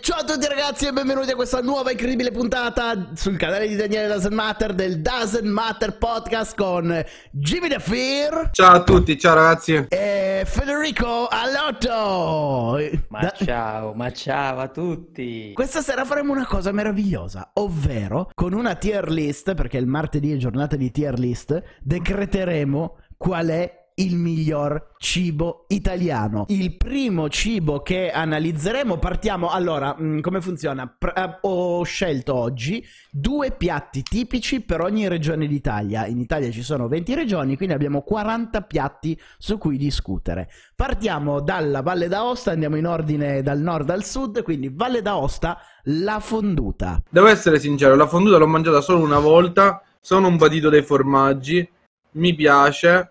ciao a tutti ragazzi e benvenuti a questa nuova incredibile puntata sul canale di Daniele Doesn't Matter del Doesn't Matter Podcast con Jimmy The Fear Ciao a tutti, ciao ragazzi. e Federico Allotto. Ma Da- ciao, ma ciao a tutti. Questa sera faremo una cosa meravigliosa, ovvero con una tier list, perché il martedì è giornata di tier list, decreteremo qual è il miglior cibo italiano. Il primo cibo che analizzeremo, partiamo allora, mh, come funziona? Pr- eh, ho scelto oggi due piatti tipici per ogni regione d'Italia. In Italia ci sono 20 regioni, quindi abbiamo 40 piatti su cui discutere. Partiamo dalla Valle d'Aosta, andiamo in ordine dal nord al sud, quindi Valle d'Aosta, la fonduta. Devo essere sincero, la fonduta l'ho mangiata solo una volta, sono un patito dei formaggi, mi piace,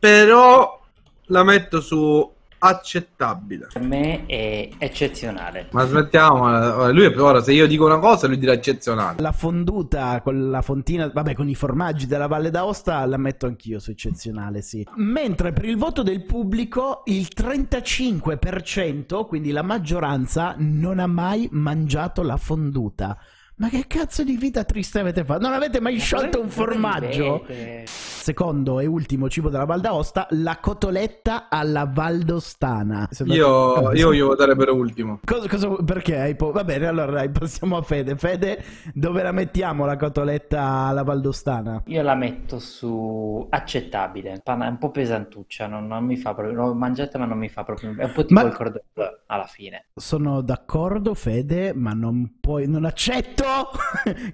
però la metto su accettabile. Per me è eccezionale. Ma smettiamo, eh, lui è ora se io dico una cosa lui dirà eccezionale. La fonduta con la fontina, vabbè, con i formaggi della Valle d'Aosta la metto anch'io su eccezionale, sì. Mentre per il voto del pubblico il 35%, quindi la maggioranza, non ha mai mangiato la fonduta. Ma che cazzo di vita triste avete fatto? Non avete mai Ma sciolto un formaggio? Secondo e ultimo cibo della Val d'Aosta, la cotoletta alla Valdostana. Io, io voglio votare per ultimo. Cosa, cosa- perché hai po- Va bene, allora dai, passiamo a Fede. Fede, dove la mettiamo la cotoletta alla Valdostana? Io la metto su accettabile. È un po' pesantuccia, non, non mi fa proprio. L'ho mangiata, ma non mi fa proprio. È un po' tipo Ma- il cordon bleu alla fine. Sono d'accordo, Fede, ma non puoi. Non accetto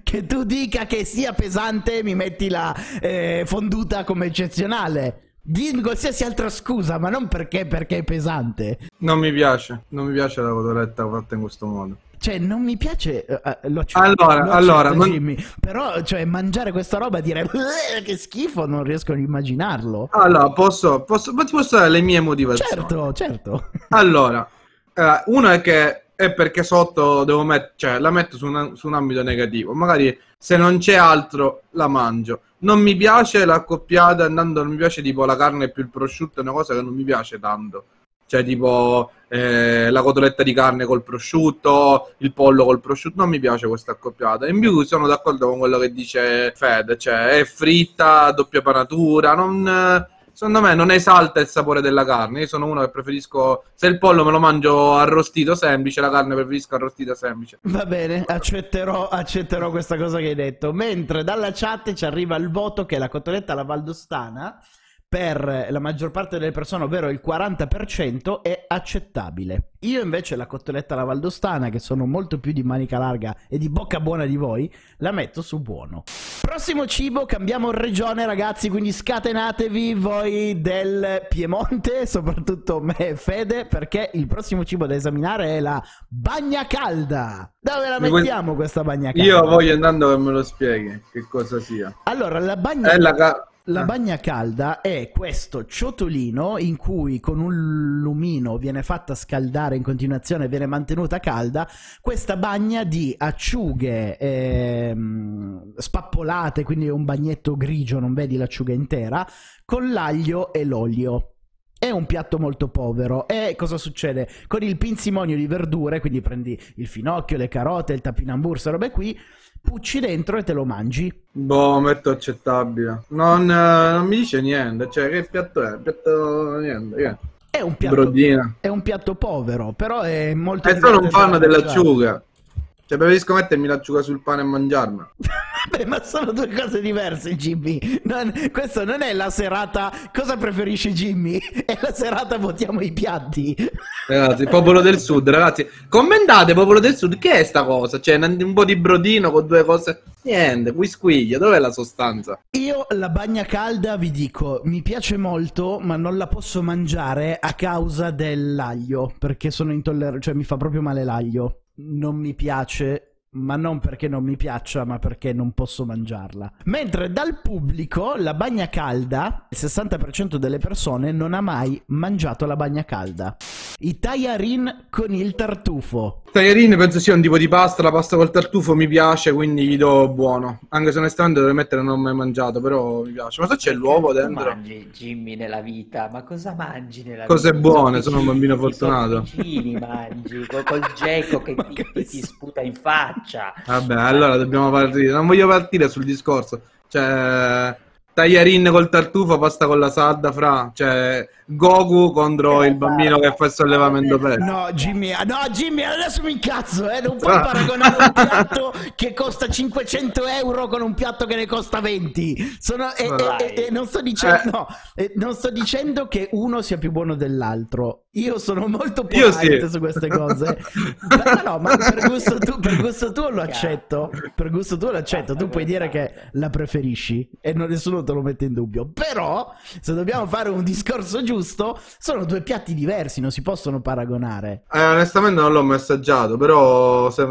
che tu dica che sia pesante mi metti la eh, fonduta come eccezionale. Di qualsiasi altra scusa, ma non perché, perché è pesante. Non mi piace, non mi piace la cotoletta fatta in questo modo. Cioè, non mi piace. eh, lo accetto, Allora, lo allora, accetto, Jimmy, però, cioè, mangiare questa roba e dire "Eh, che schifo, non riesco ad immaginarlo. Allora, posso, posso, ma ti posso dare le mie motivazioni? Certo, certo. Allora, eh, uno è che è perché sotto devo mettere, cioè la metto su, una- su un ambito negativo. Magari se non c'è altro la mangio. Non mi piace l'accoppiata, andando, non mi piace tipo la carne più il prosciutto, è una cosa che non mi piace tanto. Cioè tipo eh, la cotoletta di carne col prosciutto, il pollo col prosciutto, non mi piace questa accoppiata. In più sono d'accordo con quello che dice Fed, cioè è fritta, doppia panatura, non... Secondo me non esalta il sapore della carne. Io sono uno che preferisco. Se il pollo me lo mangio arrostito semplice, la carne preferisco arrostita semplice. Va bene, accetterò, accetterò questa cosa che hai detto. Mentre dalla chat ci arriva il voto che la cotoletta alla Valdostana per la maggior parte delle persone, ovvero il 40%, è accettabile. Io invece la cotoletta alla Valdostana, che sono molto più di manica larga e di bocca buona di voi, la metto su buono. Prossimo cibo, cambiamo regione ragazzi, quindi scatenatevi voi del Piemonte, soprattutto me e Fede, perché il prossimo cibo da esaminare è la bagna calda. Dove la mettiamo questa bagna calda? Io voglio andando che me lo spieghi che cosa sia. Allora, la bagna È la ca- la eh. bagna calda è questo ciotolino in cui con un lumino viene fatta scaldare in continuazione viene mantenuta calda questa bagna di acciughe ehm, spappolate, quindi un bagnetto grigio, non vedi l'acciuga intera, con l'aglio e l'olio. È un piatto molto povero e cosa succede? Con il pinzimonio di verdure, quindi prendi il finocchio, le carote, il tapinambur, queste robe qui, pucci dentro e te lo mangi. Boh, metto accettabile. Non, eh, non mi dice niente. Cioè, che piatto è? Piatto niente. Che? è? Un piatto, Brodina. è un piatto povero, però è molto E sono un divertente fan da mangiare. dell'acciuga. Cioè, preferisco mettermi l'acciuga sul pane e mangiarmela. Vabbè, ma sono due cose diverse, Jimmy. Non- questo non è la serata. Cosa preferisci, Jimmy? È la serata votiamo i piatti. Ragazzi, popolo del sud, ragazzi, commentate popolo del sud, che è sta cosa? Cioè, un un po' di brodino con due cose. Niente, quisquiglia, dov'è la sostanza? Io la bagna calda vi dico, mi piace molto, ma non la posso mangiare a causa dell'aglio, perché sono intollerante, cioè mi fa proprio male l'aglio. Non mi piace ma non perché non mi piaccia, ma perché non posso mangiarla. Mentre dal pubblico la bagna calda, il 60% delle persone non ha mai mangiato la bagna calda. I tagliarin con il tartufo. Tagliarini penso sia un tipo di pasta, la pasta col tartufo mi piace, quindi gli do buono. Anche se onestamente dovrei mettere non ho mai mangiato, però mi piace. Ma se c'è l'uovo dentro? mangi Jimmy nella vita, ma cosa mangi nella Cose vita? I buone, sono un bambino i fortunato. sofficini mangi, col, col geco che Ma ti, che ti- ti sputa in faccia. Vabbè, allora dobbiamo partire. Non voglio partire sul discorso. Cioè, tagliarin col tartufo, pasta con la salda, fra. Cioè, Goku contro il bambino che fa il sollevamento peso. No, Jimmy, no, Jimmy, adesso mi incazzo, eh, non puoi Ah. paragonare un piatto che costa 500 euro con un piatto che ne costa 20. Sono, e, e- e- non, sto dicendo, Eh. no, e non sto dicendo che uno sia più buono dell'altro. Io sono molto più sì. su queste cose. Ma no, ma per gusto, tu, per gusto tuo lo accetto. Per gusto tuo lo accetto. Tu puoi dire che la preferisci e non- nessuno te lo mette in dubbio. Però, se dobbiamo fare un discorso giusto, sono due piatti diversi, non si possono paragonare. Eh, onestamente non l'ho messaggiato, però se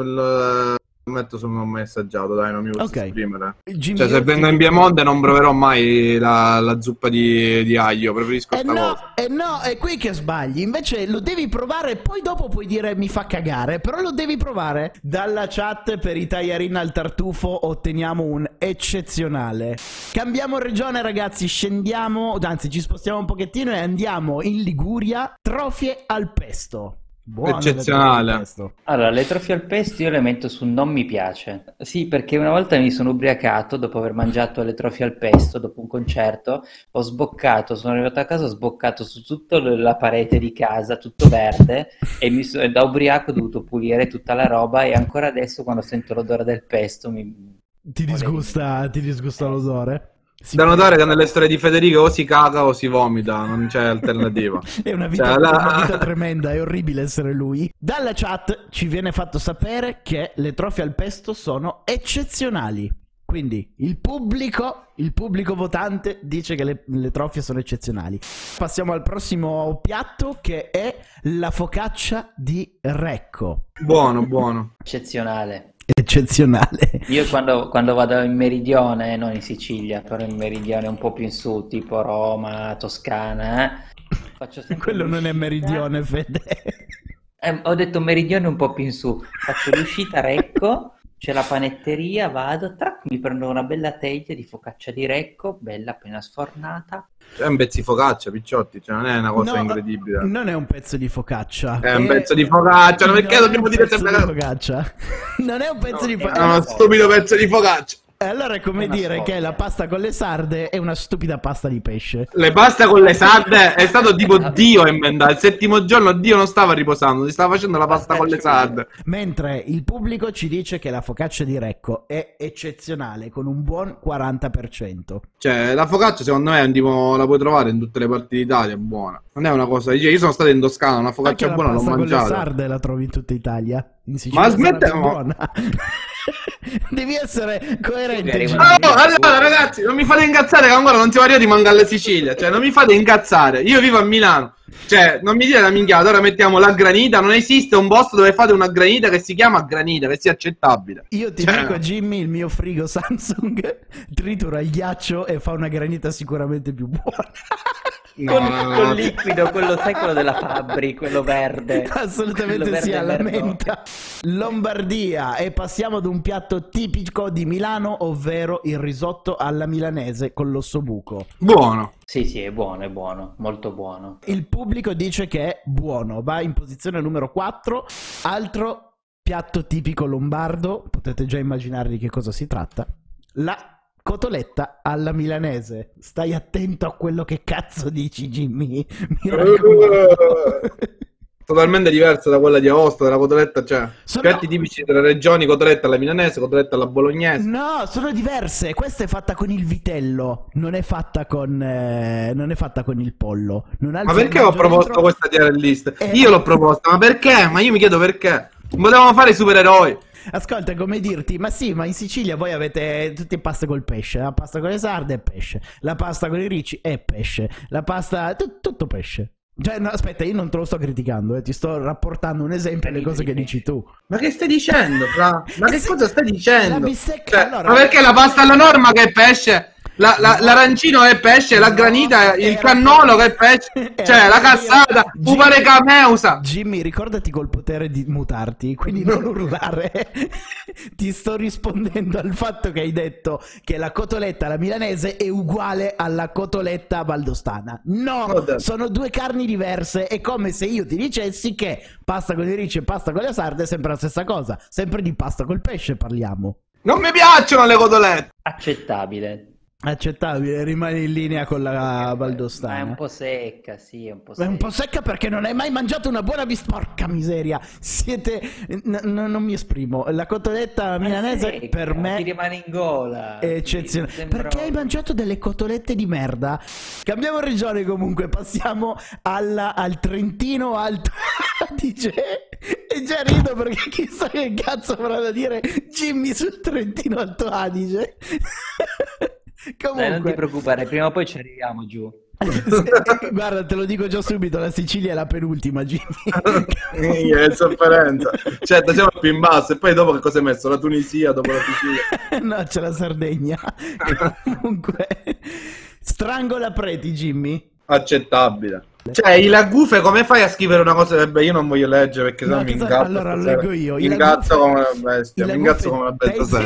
me lo metto sul non messaggiato, dai, non mi posso Ok. esprimere. Jimmy, Cioè, se vengo in Piemonte non proverò mai la, la zuppa di, di aglio, preferisco Eh sta no, cosa. eh no, è qui che sbagli. Invece lo devi provare e poi dopo puoi dire mi fa cagare. Però lo devi provare. Dalla chat per i tagliarin al tartufo otteniamo un eccezionale. Cambiamo regione, ragazzi. Scendiamo, anzi, ci spostiamo un pochettino e andiamo in Liguria. Trofie al pesto. Buone le Eccezionale. Allora, le trofie al pesto io le metto su non mi piace. Sì, perché una volta mi sono ubriacato dopo aver mangiato le trofie al pesto dopo un concerto, ho sboccato, sono arrivato a casa, ho sboccato su tutta la parete di casa, tutto verde, e mi so- da ubriaco ho dovuto pulire tutta la roba e ancora adesso quando sento l'odore del pesto mi... Ti disgusta, ti disgusta l'odore? Da notare che nelle storie di Federico o si caga o si vomita, non c'è alternativa. È una vita, Cioè, la- una vita tremenda, è orribile essere lui. Dalla chat ci viene fatto sapere che le trofie al pesto sono eccezionali. Quindi il pubblico, il pubblico votante dice che le, le trofie sono eccezionali. Passiamo al prossimo piatto che è la focaccia di Recco. Buono, buono. eccezionale. Eccezionale. Io quando, quando vado in meridione, non in Sicilia, però in meridione un po' più in su, tipo Roma, Toscana, eh, faccio sempre Quello non è l'uscita- meridione, Fede. Eh, ho detto meridione un po' più in su, faccio l'uscita Recco, c'è la panetteria, vado, trac, mi prendo una bella teglia di focaccia di Recco, bella appena sfornata. È un pezzo di focaccia, picciotti, cioè non è una cosa No, incredibile. Non è un pezzo di focaccia. È un pezzo di focaccia, perché non è dobbiamo un dire pezzo sempre di focaccia? non è un pezzo No, di è È focaccia. uno stupido pezzo di focaccia. E allora è come È dire sfoglia. che la pasta con le sarde è una stupida pasta di pesce. Le pasta con le sarde è stato tipo Dio a inventare. Il settimo giorno Dio non stava riposando, si stava facendo la pasta con le sarde. Mentre il pubblico ci dice che la focaccia di Recco è eccezionale, con un buon 40%. Cioè, la focaccia secondo me è un tipo, la puoi trovare in tutte le parti d'Italia, è buona. Non è una cosa, dice, io sono stato in Toscana, una Anche focaccia la buona l'ho pasta con le mangiata. sarde la trovi in tutta Italia. In Sicilia Ma buona. Devi essere coerente. Oh, allora ragazzi, non mi fate incazzare che ancora non siamo arrivati manca alla Sicilia. Cioè, non mi fate incazzare. Io vivo a Milano. Cioè, non mi dite la minchiata, ora mettiamo la granita. Non esiste un posto dove fate una granita che si chiama granita, che sia accettabile. Io ti Cioè- dico, Jimmy, il mio frigo Samsung tritura il ghiaccio e fa una granita sicuramente più buona. No, Con, no, no, con no. liquido, quello sai, quello della Fabri, quello verde. Assolutamente Quello sì, alla menta. Lombardia e passiamo ad un piatto tipico di Milano, ovvero il risotto alla milanese con l'ossobuco. Buono. Sì, sì, è buono, è buono, molto buono. Il pubblico dice che è buono, va in posizione numero 4. Altro piatto tipico lombardo, potete già immaginare di che cosa si tratta. La cotoletta alla milanese. Stai attento a quello che cazzo dici, Jimmy. Mi raccomando. Totalmente diversa da quella di Aosta, della cotoletta, cioè. Sono- Piatti tipici delle regioni, cotoletta alla milanese, cotoletta alla bolognese. No, sono diverse. Questa è fatta con il vitello, non è fatta con, eh, non è fatta con il pollo. Non Ma perché ho proposto dentro. questa tier list? Eh, Io l'ho proposta, ma perché? Ma io mi chiedo perché. Potevamo fare i supereroi. Ascolta, è come dirti, ma sì, ma in Sicilia voi avete tutte paste col pesce. La pasta con le sarde è pesce. La pasta con i ricci è pesce. La pasta. tu- tutto pesce. Cioè, no, aspetta, io non te lo sto criticando, eh, ti sto rapportando un esempio alle cose che dici tu. Ma che stai dicendo, Fra? Ma che Eh sì, cosa stai La dicendo? bistecca, Cioè, allora, ma perché la pasta alla norma che è pesce? La- la- l'arancino è pesce, la No, granita, il era- cannolo che è pesce, era cioè la cassata, dire- upare cameusa. Jimmy, ricordati col potere di mutarti, quindi non urlare. Ti sto rispondendo al fatto che hai detto che la cotoletta alla milanese è uguale alla cotoletta valdostana. No, Vabbè. sono due carni diverse. È come se io ti dicessi che pasta con i ricci e pasta con le sarde è sempre la stessa cosa. Sempre di pasta col pesce parliamo. Non mi piacciono le cotolette. Accettabile. Accettabile, rimani in linea con la Ma è un po' secca, sì, è un po' È secca. un po' secca perché non hai mai mangiato una buona bistecca. Porca miseria. Siete. n- n- non mi esprimo. La cotoletta è milanese secca, per Ti me rimane in gola. è eccezionale. Sì, sembra- Perché hai mangiato delle cotolette di merda? Cambiamo regione comunque. Passiamo alla- al Trentino Alto Adige. E già rido perché chissà che cazzo avrà da dire Jimmy sul Trentino Alto Adige. Dai, non ti comunque. preoccupare, prima o poi ci arriviamo giù. Guarda, te lo dico già subito, la Sicilia è la penultima, Jimmy. Che sofferenza. Certo, siamo più in basso. E poi dopo che cosa hai messo? La Tunisia, dopo la Sicilia. no, c'è la Sardegna. Comunque, strangola preti, Jimmy. Accettabile. Cioè, i lagufe, come fai a scrivere una cosa? Vabbè, io non voglio leggere perché No, sennò mi incazzo. allora, lo leggo io. Mi I incazzo lagufe- come una bestia. Mi incazzo come una bestia.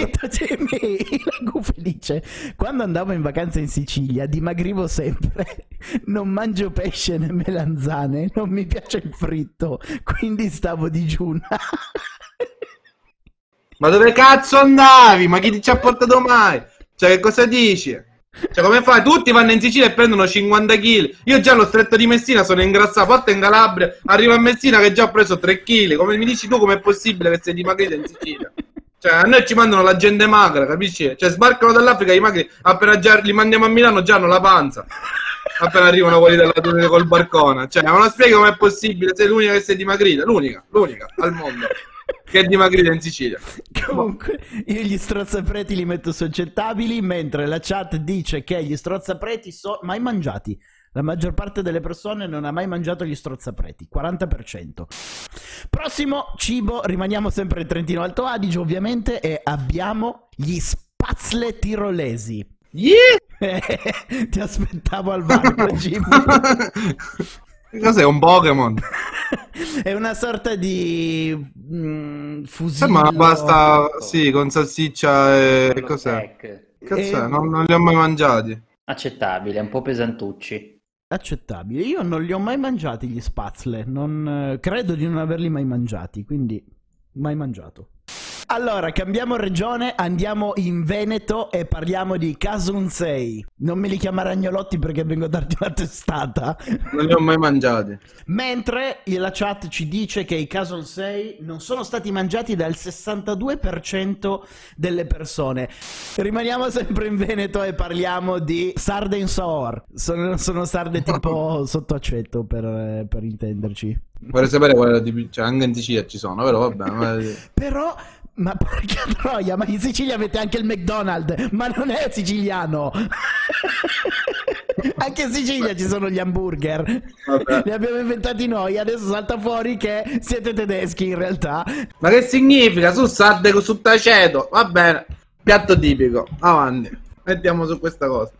Il Lagufe dice: Quando andavo in vacanza in Sicilia, dimagrivo sempre. Non mangio pesce né melanzane. Non mi piace il fritto. Quindi stavo digiuna. Ma dove cazzo andavi? Ma chi ti ci ha portato mai? Cioè, che cosa dici? Cioè, come fai? Tutti vanno in Sicilia e prendono 50 kg. Io già allo stretto di Messina sono ingrassato, porto in Calabria, arrivo a Messina che già ho preso 3 kg. Come mi dici tu, com'è possibile che sei dimagrito in Sicilia? Cioè, a noi ci mandano la gente magra, capisci? Cioè, sbarcano dall'Africa i magri, appena già li mandiamo a Milano, già hanno la panza. Appena arrivano quelli della Tunisia col barcone. Cioè, non spieghi com'è possibile? Sei l'unica che sei dimagrita. L'unica, l'unica al mondo che è dimagrita in Sicilia. Comunque, io gli strozzapreti li metto su accettabili, mentre la chat dice che gli strozzapreti sono mai mangiati. La maggior parte delle persone non ha mai mangiato gli strozzapreti, 40%. Prossimo cibo, rimaniamo sempre in Trentino Alto Adige, ovviamente, e abbiamo gli spazzle tirolesi. Yeah! Ti aspettavo al varco, Jimmy. Che Cos'è un Pokémon? È una sorta di mm, fusillo. Una pasta, sì, con salsiccia e... Con lo cos'è? speck. Cos'è? Eh, Non, non li ho mai mangiati. Accettabile, un po' pesantucci. accettabile. Io non li ho mai mangiati gli spazzle, non, eh, credo di non averli mai mangiati, quindi mai mangiato. Allora, cambiamo regione, andiamo in Veneto e parliamo di Casunsei. Non me li chiamare agnolotti perché vengo a darti una testata. Non li ho mai mangiati. Mentre la chat ci dice che i Casunsei non sono stati mangiati dal 62% delle persone. Rimaniamo sempre in Veneto e parliamo di sarde in sour. Sono, sono sarde tipo sotto aceto per, per intenderci. Vorrei sapere qual è la tipi- Cioè, anche in Sicilia ci sono, però vabbè. ma- Però, ma porca troia, ma in Sicilia avete anche il McDonald's, ma non è siciliano. anche in Sicilia ci sono gli hamburger. Vabbè. Li abbiamo inventati noi, adesso salta fuori che siete tedeschi in realtà. Ma che significa? Su sarde con su taceto. Va bene. Piatto tipico. Avanti. Mettiamo su questa cosa.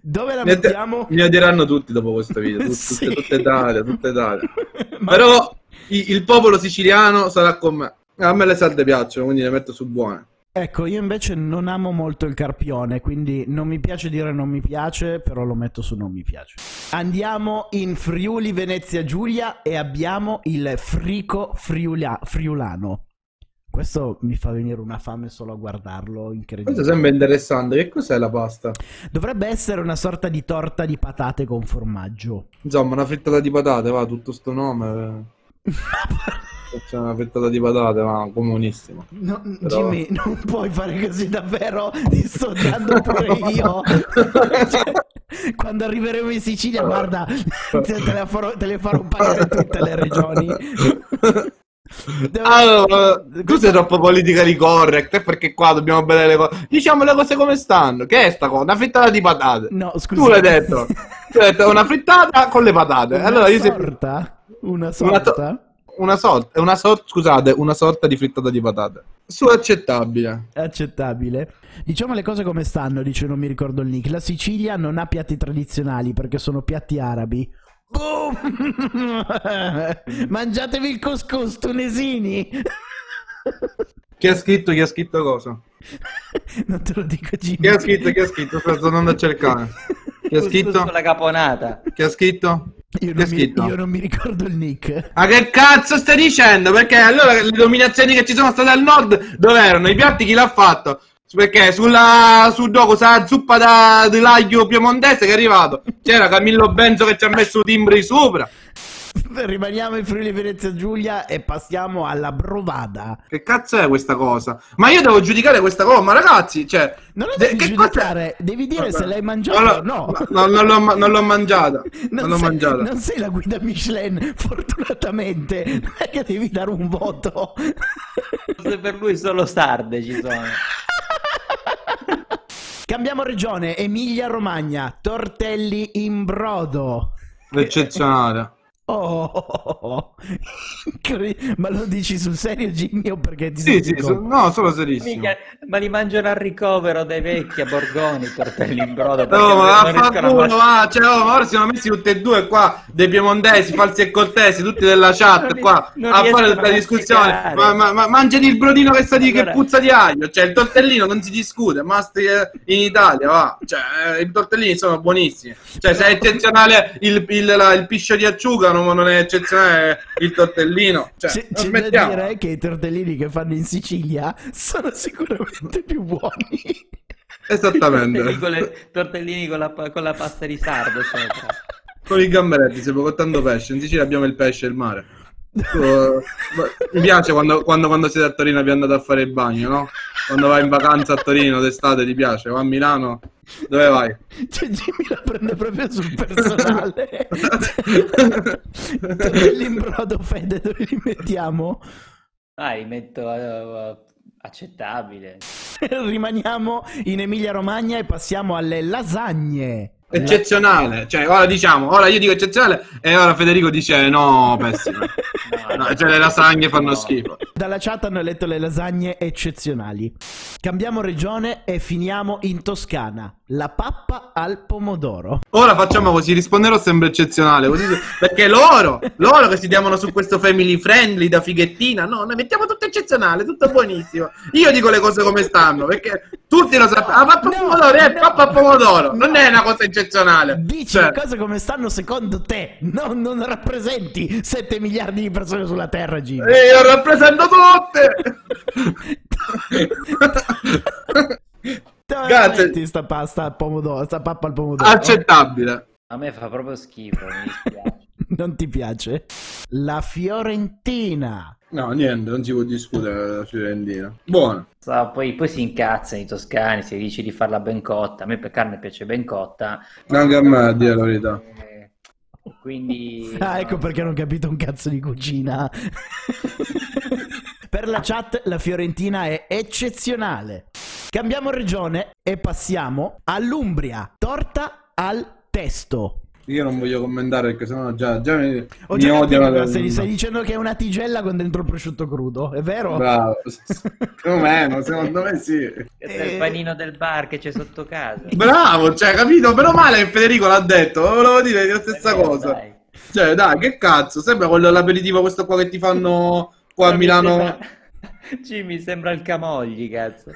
Dove la mettiamo? mi odieranno tutti dopo questo video. Tut- Sì. Tutte, tutte Italia, tutte Italia. Ma- Però il popolo siciliano sarà con me. A me le sarde piacciono, quindi le metto su buone. Ecco, io invece non amo molto il carpione, quindi non mi piace dire non mi piace, però lo metto su non mi piace. Andiamo in Friuli Venezia Giulia e abbiamo il frico friula- friulano. Questo mi fa venire una fame solo a guardarlo, Questo incredibile. sembra interessante. Che cos'è la pasta? Dovrebbe essere una sorta di torta di patate con formaggio. Insomma, una frittata di patate, va, tutto sto nome. C'è una frittata di patate, va, comunissimo. No, Però- Jimmy, non puoi fare così davvero, ti sto odiando pure io. Cioè, quando arriveremo in Sicilia, guarda, te, le farò, te le farò pagare tutte le regioni. Devo- Allora, tu sei troppo politically correct, eh, perché qua dobbiamo vedere le cose. Diciamo le cose come stanno. Che è sta cosa? Una frittata di patate. No, scusa. Tu l'hai detto. Cioè, una frittata con le patate. Una allora io sorta? Una Una sorta? to- una sorta, una sorta, scusate, una sorta di frittata di patate. Su accettabile. accettabile. Diciamo le cose come stanno, dice non mi ricordo il nick. La Sicilia non ha piatti tradizionali perché sono piatti arabi. Boom! Mangiatevi il couscous tunesini. Chi ha scritto, chi ha scritto cosa? non te lo dico Jimmy. Chi ha scritto, chi ha scritto? Sto andando a cercare. Chi ha scritto? la caponata. Chi ha scritto? Io Chi ha non, mi, scritto? io non mi ricordo il nick. Ma che cazzo stai dicendo? Perché allora le dominazioni che ci sono state al nord dove erano? I piatti chi l'ha fatto? Perché sulla sul gioco sa zuppa da, dell'aglio piemontese che è arrivato. C'era Camillo Benzo che ci ha messo timbri sopra. Rimaniamo in Friuli Venezia Giulia e passiamo alla brovada. Che cazzo è questa cosa? Ma io devo giudicare questa cosa, ma ragazzi, cioè Non la de- devi cosa- giudicare, devi dire Vabbè. se l'hai mangiata Allora, o no. no, non, l'ho, non l'ho mangiata. Non, l'ho sei, mangiata. non sei la guida Michelin, fortunatamente. Non è che devi dare un voto. Forse per lui solo sarde ci sono. Cambiamo regione, Emilia Romagna, tortelli in brodo. Eccezionale. Oh, incre- ma lo dici sul serio Jimmy o perché ti Sì, sì, so- no, solo serissimo. Mica- ma li mangiano al ricovero dai vecchi a Borgoni, i tortelli in brodo. No, ma riescono a va, cioè, oh, ma ora siamo messi tutti e due qua, dei piemontesi, falsi e cortesi, tutti della chat Non qua, non a fare riescono tutta a la discussione. Ma, ma, ma mangiati il brodino che di Allora- che puzza di aglio, cioè il tortellino non si discute, must eh, in Italia, va, cioè eh, i tortellini sono buonissimi. Cioè se è eccezionale il, il, la- il piscio di acciuga, non, non è eccezionale il tortellino. Cioè, non c'è da smettiamo. dire che i tortellini che fanno in Sicilia sono sicuramente più buoni. Esattamente. Tortellini con, le- tortellini con la, con la pasta di sardo sopra. Con i gamberetti, stiamo cottando pesce. In Sicilia abbiamo il pesce e il mare. Mi piace quando, quando, quando siete a Torino vi andate a fare il bagno, no? Quando vai in vacanza a Torino d'estate ti piace, va a Milano, dove vai? Cioè Jimmy la prende proprio sul personale. Tortelli in brodo, Fede, dove li mettiamo? Ah, li metto eh, accettabile. Rimaniamo in Emilia Romagna e passiamo alle lasagne. Eccezionale, cioè ora diciamo, ora io dico eccezionale e ora Federico dice no, pessimo. No, cioè le lasagne fanno No. schifo. Dalla chat hanno letto le lasagne eccezionali. Cambiamo regione e finiamo in Toscana. La pappa al pomodoro. Ora facciamo così, risponderò sempre eccezionale, così, perché loro, loro che si diamano su questo family friendly da fighettina, no, noi mettiamo tutto eccezionale, tutto buonissimo. Io dico le cose come stanno, perché tutti lo sappiamo. Ah, pappa No, pomodoro è no. pappa pomodoro, non è una cosa eccezionale. Dici Cioè, le cose come stanno secondo te. Non, non rappresenti 7 miliardi di persone sulla Terra, eh, io rappresento tutte. Grazie. metti sta pasta al pomodoro, sta pappa al pomodoro? Accettabile. A me fa proprio schifo. Non ti piace? La Fiorentina. No, niente, non si può discutere la Fiorentina. Buono. So, poi, poi si incazzano i toscani se dici di farla ben cotta. A me per carne piace ben cotta. Anche a me, a dire la verità. Eh, Quindi... Ah, ecco perché non ho capito un cazzo di cucina. per la chat, la Fiorentina è eccezionale. Cambiamo regione e passiamo all'Umbria. Torta al testo. Io non voglio commentare perché sennò già, già mi, Ho mi già odiano. per- stai, stai dicendo che è una tigella con dentro il prosciutto crudo, è vero? Bravo. Più o meno, secondo me sì. Questo è il Eh. panino del bar che c'è sotto casa. Bravo, cioè, capito? Meno male che Federico l'ha detto, volevo dire la stessa Eh, cosa. dai. Cioè, dai, che cazzo, sembra quello l'aperitivo questo qua che ti fanno qua a Mi Milano. mi sembra il camogli, cazzo.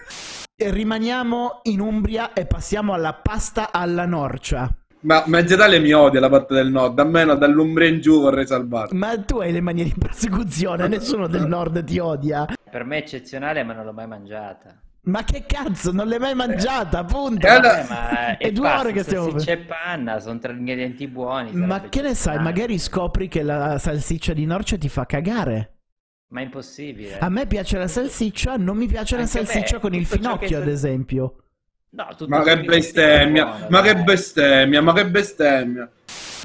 E rimaniamo in Umbria e passiamo alla pasta alla norcia. Ma Mezza Italia mi odia la parte del nord, almeno dall'Umbria in giù vorrei salvarlo. Ma tu hai le manie di persecuzione, nessuno del nord ti odia. Per me è eccezionale, ma non l'ho mai mangiata. Ma che cazzo, non l'hai mai mangiata, punto. E allora- Eh, ma È due pasta, ore che stiamo- salsiccia e panna, sono tre ingredienti buoni. Ma che ne sai, magari scopri che la salsiccia di norcia ti fa cagare. Ma è impossibile. A me piace la salsiccia, non mi piace la Anche a me, salsiccia con il finocchio, che- ad esempio. No, tutto Ma che mi bestemmia, buono, ma che bestemmia, ma che bestemmia.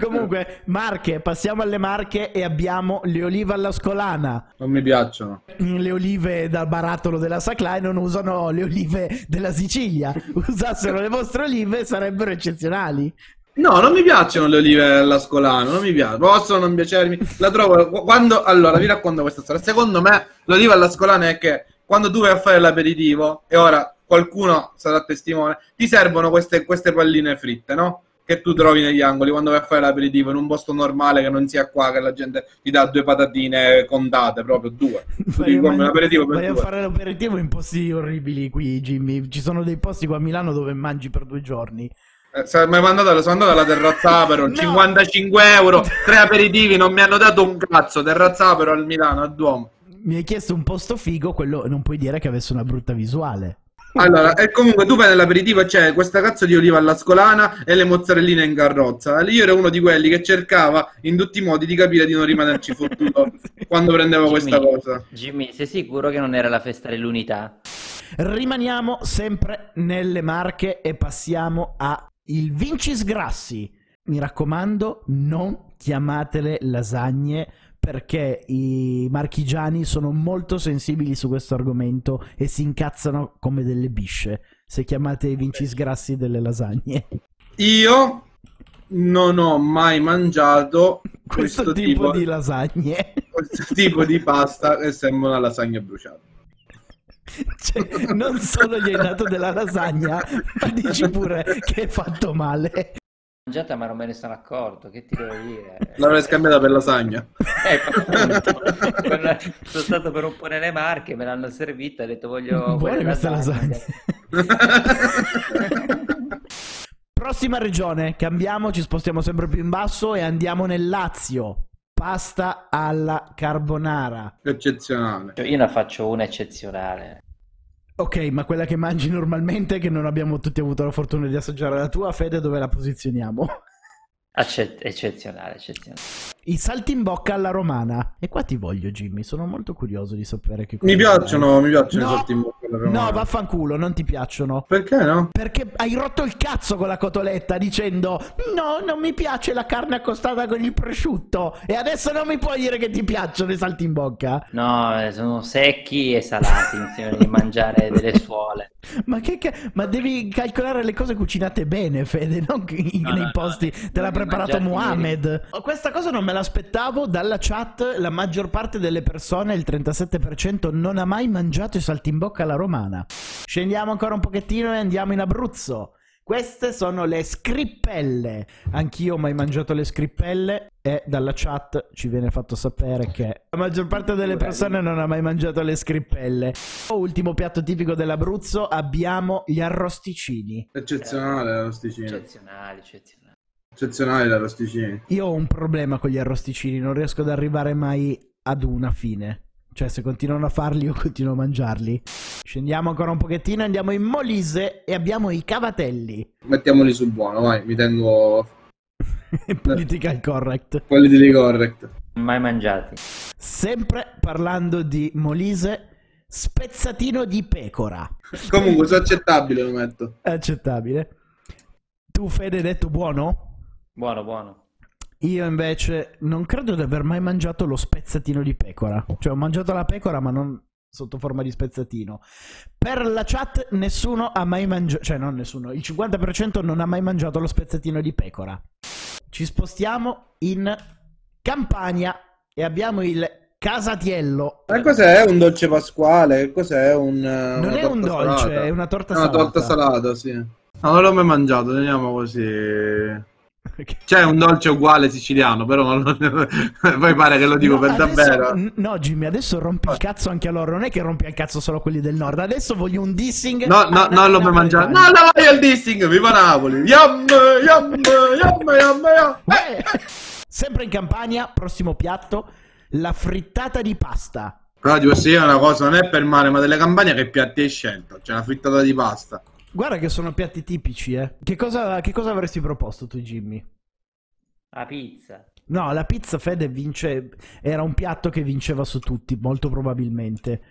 Comunque, Marche, passiamo alle Marche e abbiamo le olive alla scolana. Non mi piacciono. Le olive dal barattolo della Saclai non usano le olive della Sicilia. Usassero le vostre olive sarebbero eccezionali. No, non mi piacciono le olive all'ascolano, non mi piace. Possono non piacermi. La trovo quando allora vi racconto questa storia. Secondo me l'oliva all'ascolano è che quando tu vai a fare l'aperitivo e ora qualcuno sarà testimone, ti servono queste, queste palline fritte, no? Che tu trovi negli angoli quando vai a fare l'aperitivo in un posto normale che non sia qua, che la gente ti dà due patatine contate, proprio due. Ti compri l'aperitivo per vai a due. fare l'aperitivo in posti orribili qui, Jimmy. Ci sono dei posti qua a Milano dove mangi per due giorni. Eh, sono andato, sono andato alla terrazza Apero, No. 55 euro, tre aperitivi, non mi hanno dato un cazzo. Terrazza Apero al Milano, a Duomo. Mi hai chiesto un posto figo, quello non puoi dire che avesse una brutta visuale. Allora, e comunque tu vai nell'aperitivo c'è questa cazzo di oliva all'ascolana e le mozzarelline in carrozza. Io ero uno di quelli che cercava in tutti i modi di capire di non rimanerci fottuto quando prendevo questa Jimmy, cosa. Jimmy, sei sicuro che non era la festa dell'unità? Rimaniamo sempre nelle marche e passiamo a il Vincis Grassi. Mi raccomando, non chiamatele lasagne perché i marchigiani sono molto sensibili su questo argomento e si incazzano come delle bisce se chiamate i Vincis Grassi delle lasagne. Io non ho mai mangiato Questo, questo, tipo, tipo, di lasagne. questo tipo di pasta che sembra una lasagna bruciata. Cioè, non solo gli hai dato della lasagna, ma dici pure che è fatto male. Mangiata ma non me ne sono accorto, che ti devo dire? L'avrei scambiata per lasagna. Eh, appunto. Per- sono stato per un po' nelle marche, me l'hanno servita, ho detto voglio... Queste lasagne. lasagne. Prossima regione, cambiamo, ci spostiamo sempre più in basso e andiamo nel Lazio. Pasta alla carbonara. Eccezionale. Io ne faccio una eccezionale. Ok, ma quella che mangi normalmente, che non abbiamo tutti avuto la fortuna di assaggiare la tua, Fede, dove la posizioniamo? Acce- eccezionale, eccezionale. I salti in bocca alla romana. E qua ti voglio, Jimmy, sono molto curioso di sapere che Mi cosa- piacciono, mi piacciono No, i salti in bocca alla romana. No, vaffanculo, non ti piacciono. Perché no? Perché hai rotto il cazzo con la cotoletta dicendo no, non mi piace la carne accostata con il prosciutto e adesso non mi puoi dire che ti piacciono i salti in bocca. No, eh, sono secchi e salati, insieme di mangiare delle suole. Ma che ca- ma devi calcolare le cose cucinate bene, Fede, non che in- No, nei no, posti no, te l'ha preparato Mohamed. Oh, Questa cosa non me l'aspettavo dalla chat, la maggior parte delle persone, il 37% non ha mai mangiato i salti in bocca alla romana. Scendiamo ancora un pochettino e andiamo in Abruzzo. Queste sono le scrippelle. Anch'io ho mai mangiato le scrippelle e dalla chat ci viene fatto sapere che la maggior parte delle persone non ha mai mangiato le scrippelle. Ultimo piatto tipico dell'Abruzzo abbiamo gli arrosticini. Eccezionale l'arrosticino. Eccezionali, eccezionali. Eccezionale l'arrosticino. Io ho un problema con gli arrosticini, non riesco ad arrivare mai ad una fine. Cioè, se continuano a farli, io continuo a mangiarli. Scendiamo ancora un pochettino, andiamo in Molise e abbiamo i cavatelli. Mettiamoli su buono, vai, mi tengo Political correct. quelli di correct. Mai mangiati. Sempre parlando di Molise, spezzatino di pecora. Comunque, se accettabile lo metto. Accettabile. Tu, Fede, hai detto buono? Buono, buono. Io invece non credo di aver mai mangiato lo spezzatino di pecora. Cioè, ho mangiato la pecora, ma non sotto forma di spezzatino. Per la chat, nessuno ha mai mangiato. Cioè, non nessuno. Il 50% non ha mai mangiato lo spezzatino di pecora. Ci spostiamo in Campania e abbiamo il casatiello. Ma cos'è? Un dolce pasquale? Cos'è? Un, Non è un dolce, è una torta È una salata. torta salata, sì. No, non l'ho mai mangiato, teniamo così. C'è un dolce uguale siciliano, però non lo... poi pare che lo dico No, per adesso- davvero. n- No, Jimmy, adesso rompi il cazzo anche a loro. Non è che rompi il cazzo solo quelli del nord. Adesso voglio un dissing. No, no, l'ho mai a- mangiato. No, no, vai al dissing, viva Napoli. Yum, yum, yum, yum, yum. Uè! Sempre in Campania, prossimo piatto, la frittata di pasta. Però ti posso dire una cosa, non è per male, ma delle campagne che piatti hai scelto? C'è una frittata di pasta. Guarda che sono piatti tipici, eh. Che cosa, che cosa avresti proposto tu, Jimmy? La pizza. No, la pizza Fede vince. Era un piatto che vinceva su tutti, molto probabilmente.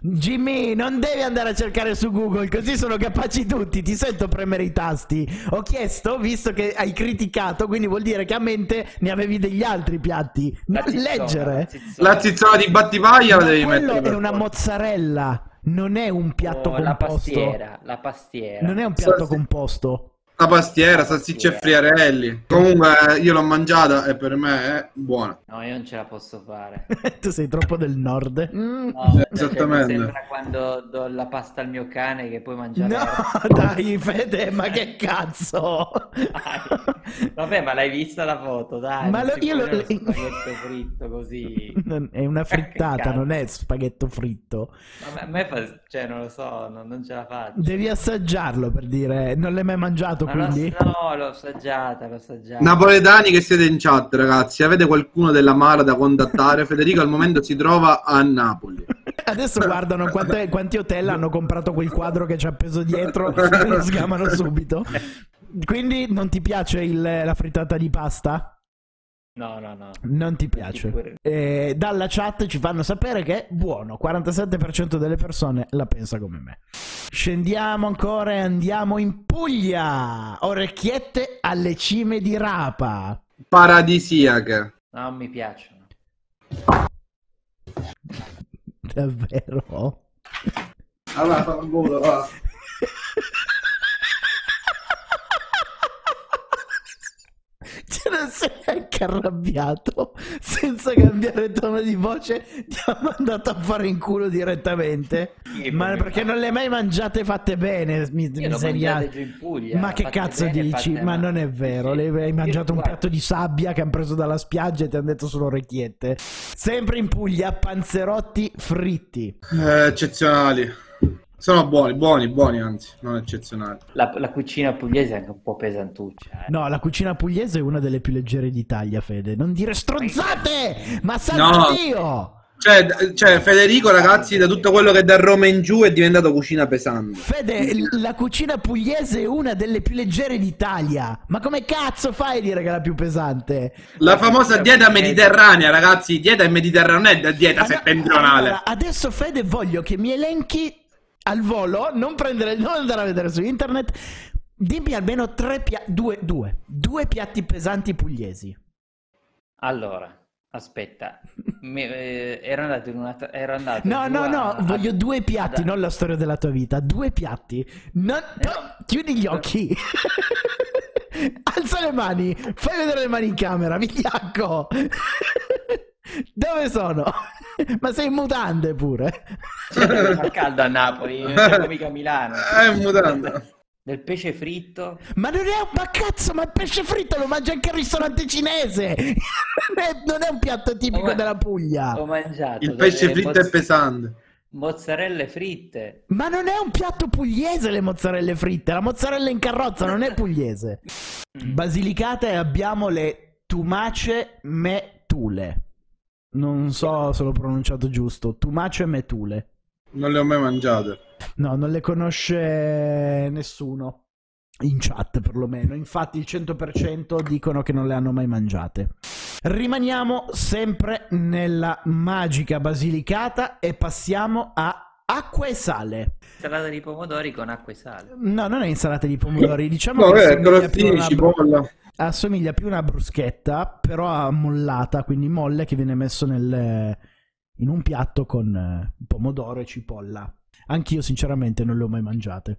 Jimmy, non devi andare a cercare su Google, così sono capaci tutti. Ti sento premere i tasti. Ho chiesto, visto che hai criticato, quindi vuol dire che a mente ne avevi degli altri piatti. Non La zizzona, leggere. la zizzona. La di battipaglia la devi quello mettere. è per una mozzarella, non è un piatto Oh, la composto. pastiera, la pastiera. Non è un piatto sì. composto. La pastiera, salsicce e friarelli. Comunque io l'ho mangiata e per me è buona. No, io non ce la posso fare. tu sei troppo del nord. Mm. No, cioè, Esattamente. mi sembra quando do la pasta al mio cane che puoi mangiare. No, dai, Fede, ma che cazzo? Dai. Vabbè, ma l'hai vista la foto, dai. Ma lo- io lo- uno spaghetto fritto così. Non- È una frittata, non è spaghetto fritto. Ma a me fa... Cioè, non lo so, non, non ce la faccio. Devi assaggiarlo per dire, non l'hai mai mangiato Ma lo- quindi? no, l'ho assaggiata, l'ho assaggiata. Napoletani che siete in chat, ragazzi, avete qualcuno della Mara da contattare? Federico al momento si trova a Napoli. Adesso guardano quante- quanti hotel hanno comprato quel quadro che c'è appeso dietro e lo sgamano subito. Quindi non ti piace il- la frittata di pasta? No, no, no. Non ti piace. Eh, dalla chat ci fanno sapere che è buono. 47% delle persone la pensa come me. Scendiamo ancora e andiamo in Puglia. Orecchiette alle cime di rapa. Paradisiache. No, non mi piacciono. Davvero? Allora, fa un volo, va. Non sei neanche arrabbiato. Senza cambiare tono di voce, ti ha mandato a fare in culo direttamente. Sì, Ma perché fa? non le hai mai mangiate fatte bene? Mi, miseria- Puglia. Ma che cazzo bene, dici? Ma male. non è vero. Sì, Le hai mangiato un piatto di sabbia che hanno preso dalla spiaggia e ti hanno detto sulle orecchiette. Sempre in Puglia, panzerotti fritti. Eh, eccezionali. Sono buoni, buoni, buoni, anzi, non eccezionali. La, la cucina pugliese è anche un po' pesantuccia. eh. No, la cucina pugliese è una delle più leggere d'Italia, Fede. Non dire stronzate! Ma No. santo Dio! Cioè, cioè, Federico, ragazzi, da tutto quello che da Roma in giù è diventato cucina pesante. Fede, la cucina pugliese è una delle più leggere d'Italia. Ma come cazzo fai a dire che è la più pesante? La famosa dieta mediterranea, ragazzi, dieta mediterranea, non è da dieta Allora- settentrionale. allora, adesso Fede voglio che mi elenchi al volo, non prendere, non andare a vedere su internet. Dimmi almeno tre piatti, due, due, due piatti pesanti pugliesi. Allora, aspetta. Mi- eh, ero andato in una... Ero andato No, no, no, a- voglio due piatti, ad- non la storia della tua vita. Due piatti. Non- Eh. no, chiudi gli occhi. Alza le mani. Fai vedere le mani in camera, vigliacco. Dove sono? Ma sei in mutande pure. Fa caldo a Napoli, non siamo mica a Milano. È un mutanda. Del pesce fritto. Ma non è un... Ma cazzo, ma il pesce fritto lo mangia anche al ristorante cinese. Non è, non è un piatto tipico ma- della Puglia. Ho mangiato Il pesce fritto è mozz- pesante. mozzarelle fritte. Ma non è un piatto pugliese le mozzarelle fritte. La mozzarella in carrozza non è pugliese. Basilicata e abbiamo le tumace metule. Non so se l'ho pronunciato giusto. Tumace metule. Non le ho mai mangiate. No, non le conosce nessuno. In chat perlomeno. Infatti il 100% dicono che non le hanno mai mangiate. Rimaniamo sempre nella magica Basilicata e passiamo a acqua e sale. Insalata di pomodori con acqua e sale. No, non è insalata di pomodori. Diciamo No, che assomiglia più, a crostini, una, cipolla. assomiglia più a una bruschetta, però ammollata, quindi molle che viene messo nel, in un piatto con eh, pomodoro e cipolla. Anch'io sinceramente non le ho mai mangiate.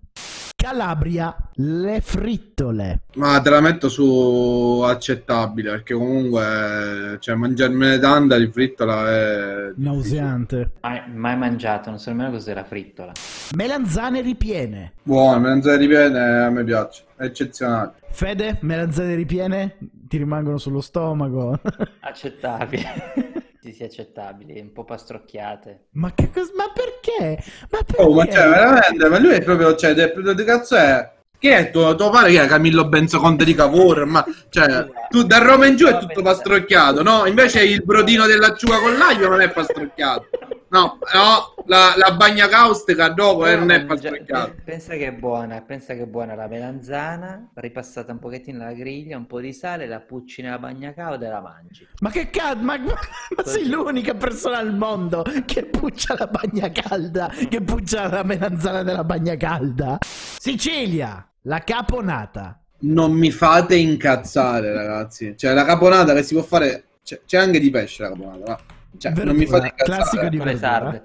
Calabria, le frittole. Ma te la metto su accettabile, perché comunque, cioè, mangiarmene tanta di frittola è... Nauseante. Mai, mai mangiato, non so nemmeno cos'è la frittola. Melanzane ripiene. Buono, melanzane ripiene a me piace, è eccezionale. Fede, melanzane ripiene? Ti rimangono sullo stomaco. Accettabile. sì, sì, accettabili, un po' pastrocchiate. ma che cosa? Ma perché? Ma perché? Oh, ma cioè, veramente, ma lui è proprio, cioè, de- de- de cazzo è? Che è tuo, tuo padre che è Camillo Benzo Conte di Cavour? Ma, cioè, tu da Roma in giù è tutto pastrocchiato, no? Invece il brodino dell'acciuga con l'aglio non è pastrocchiato. No, no, la, la bagna caustica dopo eh, non è pastrocchiato. pe- Pensa che è buona, pensa che è buona la melanzana, ripassata un pochettino alla griglia, un po' di sale, la pucci nella bagna cauda e la mangi. Ma che cazzo? Ma, ma- ma sei l'unica persona al mondo che puccia la bagna calda, che puccia la melanzana della bagna calda. Sicilia, la caponata. Non mi fate incazzare, ragazzi. Cioè, la caponata che si può fare... C'è, c'è anche di pesce la caponata, va. Cioè, non mi Verdura, fate incazzare. classico di le verdura.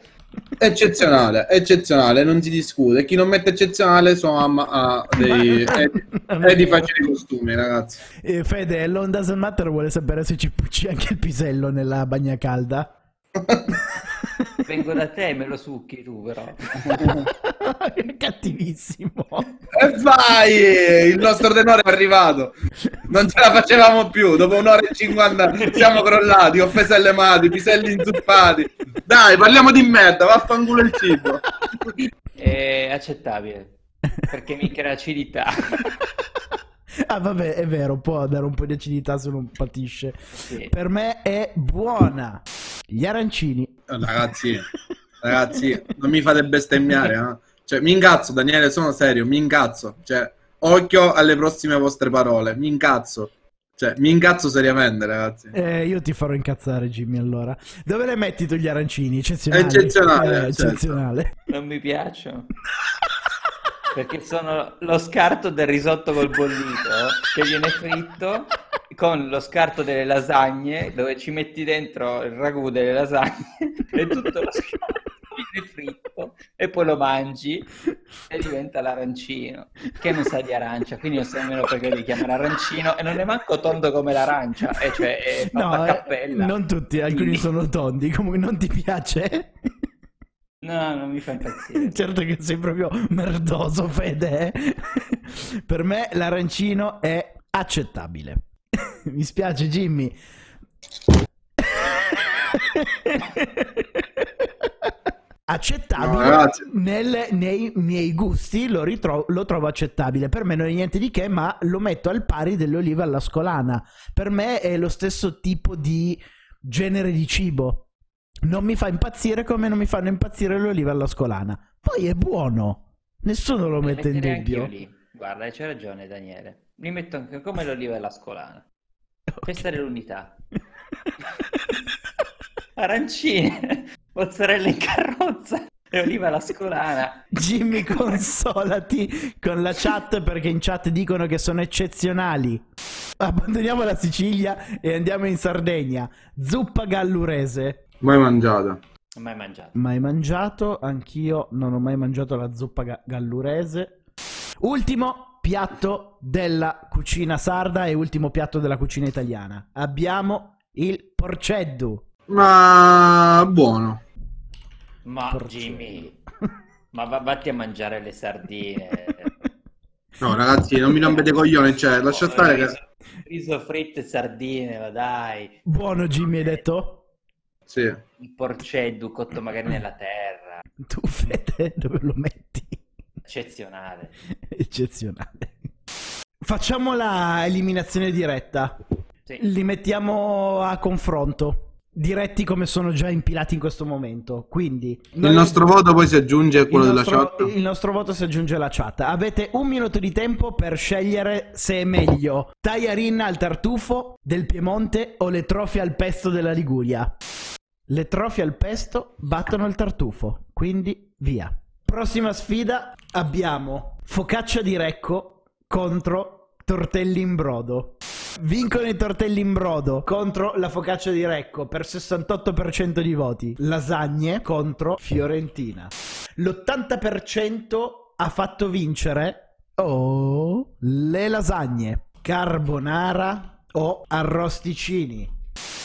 Eccezionale, eccezionale, non si discute. Chi non mette eccezionale, mamma ha dei... è, è di facili costumi, ragazzi. Eh, Fede, Long Doesn't Matter vuole sapere se ci pucci anche il pisello nella bagna calda. Vengo da te e me lo succhi tu, però. Cattivissimo. E vai! Il nostro tenore è arrivato. Non ce la facevamo più. Dopo un'ora e cinquanta siamo crollati, offese alle madri, piselli inzuppati. Dai, parliamo di merda, vaffanculo il cibo. È accettabile, perché mi crea acidità. Ah, vabbè, è vero, può dare un po' di acidità se non patisce. Sì. Per me è buona. Gli arancini. Ragazzi, ragazzi, non mi fate bestemmiare, eh? Cioè, mi incazzo, Daniele, sono serio, mi incazzo. Cioè, occhio alle prossime vostre parole, mi incazzo. Cioè, mi incazzo seriamente, ragazzi. Eh, io ti farò incazzare, Jimmy, allora. Dove le metti tu gli arancini? Eccezionali. Eccezionale, Eh, certo. eccezionale. Non mi piacciono. Perché sono lo scarto del risotto col bollito che viene fritto con lo scarto delle lasagne dove ci metti dentro il ragù delle lasagne e tutto lo scarto viene fritto e poi lo mangi e diventa l'arancino che non sa di arancia quindi non so nemmeno perché li chiamano arancino e non è manco tondo come l'arancia e cioè è fatto No, eh, cappella non tutti, alcuni Quindi- sono tondi. Comunque non ti piace? no non mi fa impazzire certo che sei proprio merdoso, Fede. eh. per me l'arancino è accettabile. Mi spiace, Jimmy. accettabile No, nel- nei miei gusti lo, ritro- lo trovo accettabile. Per me non è niente di che ma lo metto al pari delle olive alla scolana per me è lo stesso tipo di genere di cibo. Non mi fa impazzire come non mi fanno impazzire le olive alla scolana poi è buono. Nessuno lo mette in dubbio. Guarda, c'è ragione Daniele. Li metto anche come l'oliva e la scolana. Questa è l'unità. Arancine, mozzarella in carrozza e oliva alla scolana. Jimmy consolati con la chat perché in chat dicono che sono eccezionali abbandoniamo la Sicilia e andiamo in Sardegna zuppa gallurese Mai mangiata. Mai mangiato. Mai mangiato, anch'io non ho mai mangiato la zuppa ga- gallurese. Ultimo piatto della cucina sarda e ultimo piatto della cucina italiana. Abbiamo il porceddu. Ma buono. Ma Porcino. Jimmy, ma va- vatti a mangiare le sardine. No, ragazzi, non mi rompete i coglioni, cioè, lascia Oh, stare che... riso, riso fritto e sardine, ma dai. Buono Jimmy hai detto? Sì. Il porceddu cotto magari nella terra. Tu Fede dove lo metti? Eccezionale. Eccezionale. Facciamo la eliminazione diretta. Sì. Li mettiamo a confronto. Diretti come sono già impilati in questo momento. Quindi Il nostro voto poi si aggiunge a quello il della nostro, chat. il nostro voto si aggiunge alla chat. Avete un minuto di tempo per scegliere se è meglio tagliarin al tartufo del Piemonte o le trofie al pesto della Liguria. Le trofie al pesto battono il tartufo, quindi via. Prossima sfida abbiamo focaccia di Recco contro tortelli in brodo. Vincono i tortelli in brodo contro la focaccia di Recco per 68% di voti. Lasagne contro Fiorentina. L'80% ha fatto vincere oh, le lasagne, carbonara o arrosticini.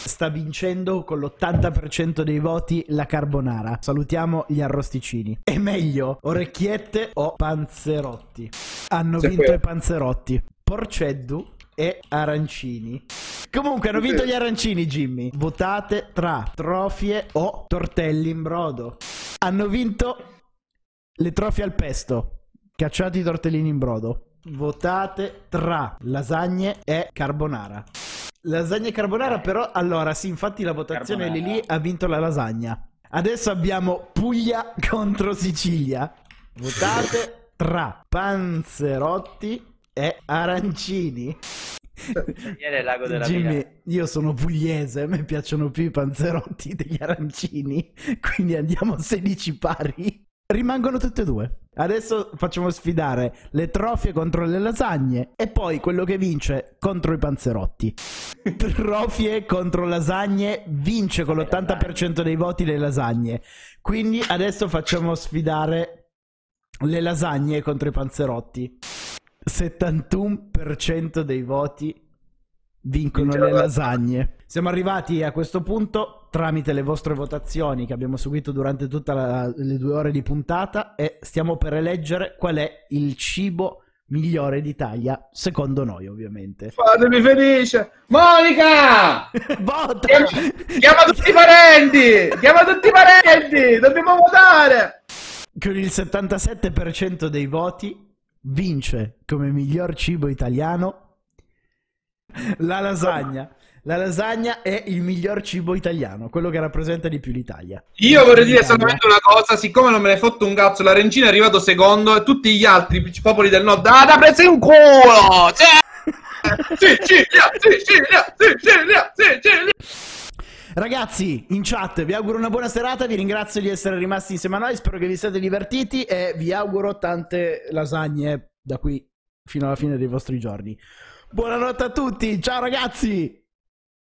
Sta vincendo con l'80% dei voti la carbonara. Salutiamo gli arrosticini. È meglio orecchiette o panzerotti. Hanno Sì, vinto quello. i panzerotti. Porceddu e arancini. Comunque hanno vinto gli arancini, Jimmy. Votate tra trofie o tortelli in brodo. Hanno vinto le trofie al pesto. Cacciati i tortellini in brodo. Votate tra lasagne e carbonara. Lasagna e carbonara, però, allora, sì, infatti la votazione lì lì ha vinto la lasagna. Adesso abbiamo Puglia contro Sicilia. Votate tra panzerotti e arancini. Daniele Lago della Jimmy, Villa. io sono pugliese, a me piacciono più i panzerotti degli arancini, quindi andiamo 16 pari. Rimangono tutte e due. Adesso facciamo sfidare le trofie contro le lasagne e poi quello che vince contro i panzerotti. Trofie contro lasagne vince con l'80% dei voti le lasagne. Quindi adesso facciamo sfidare le lasagne contro i panzerotti. 71% dei voti vincono le lasagne. Siamo arrivati a questo punto tramite le vostre votazioni che abbiamo seguito durante tutte le due ore di puntata e stiamo per eleggere qual è il cibo migliore d'Italia, secondo noi ovviamente. Fatemi felice. Monica! Vota! Chiama, chiama tutti i parenti! Chiama tutti i parenti! Dobbiamo votare! Con il 77% dei voti vince come miglior cibo italiano la lasagna. La lasagna è il miglior cibo italiano, quello che rappresenta di più l'Italia. Io vorrei dire solamente una cosa, siccome non me ne fotto un cazzo, la rencina è arrivato secondo e tutti gli altri popoli del nord, ah, da preso in culo! Sicilia, Sicilia, Sicilia, Sicilia! Ragazzi, in chat vi auguro una buona serata, vi ringrazio di essere rimasti insieme a noi, spero che vi siate divertiti e vi auguro tante lasagne da qui fino alla fine dei vostri giorni. Buonanotte a tutti, ciao ragazzi!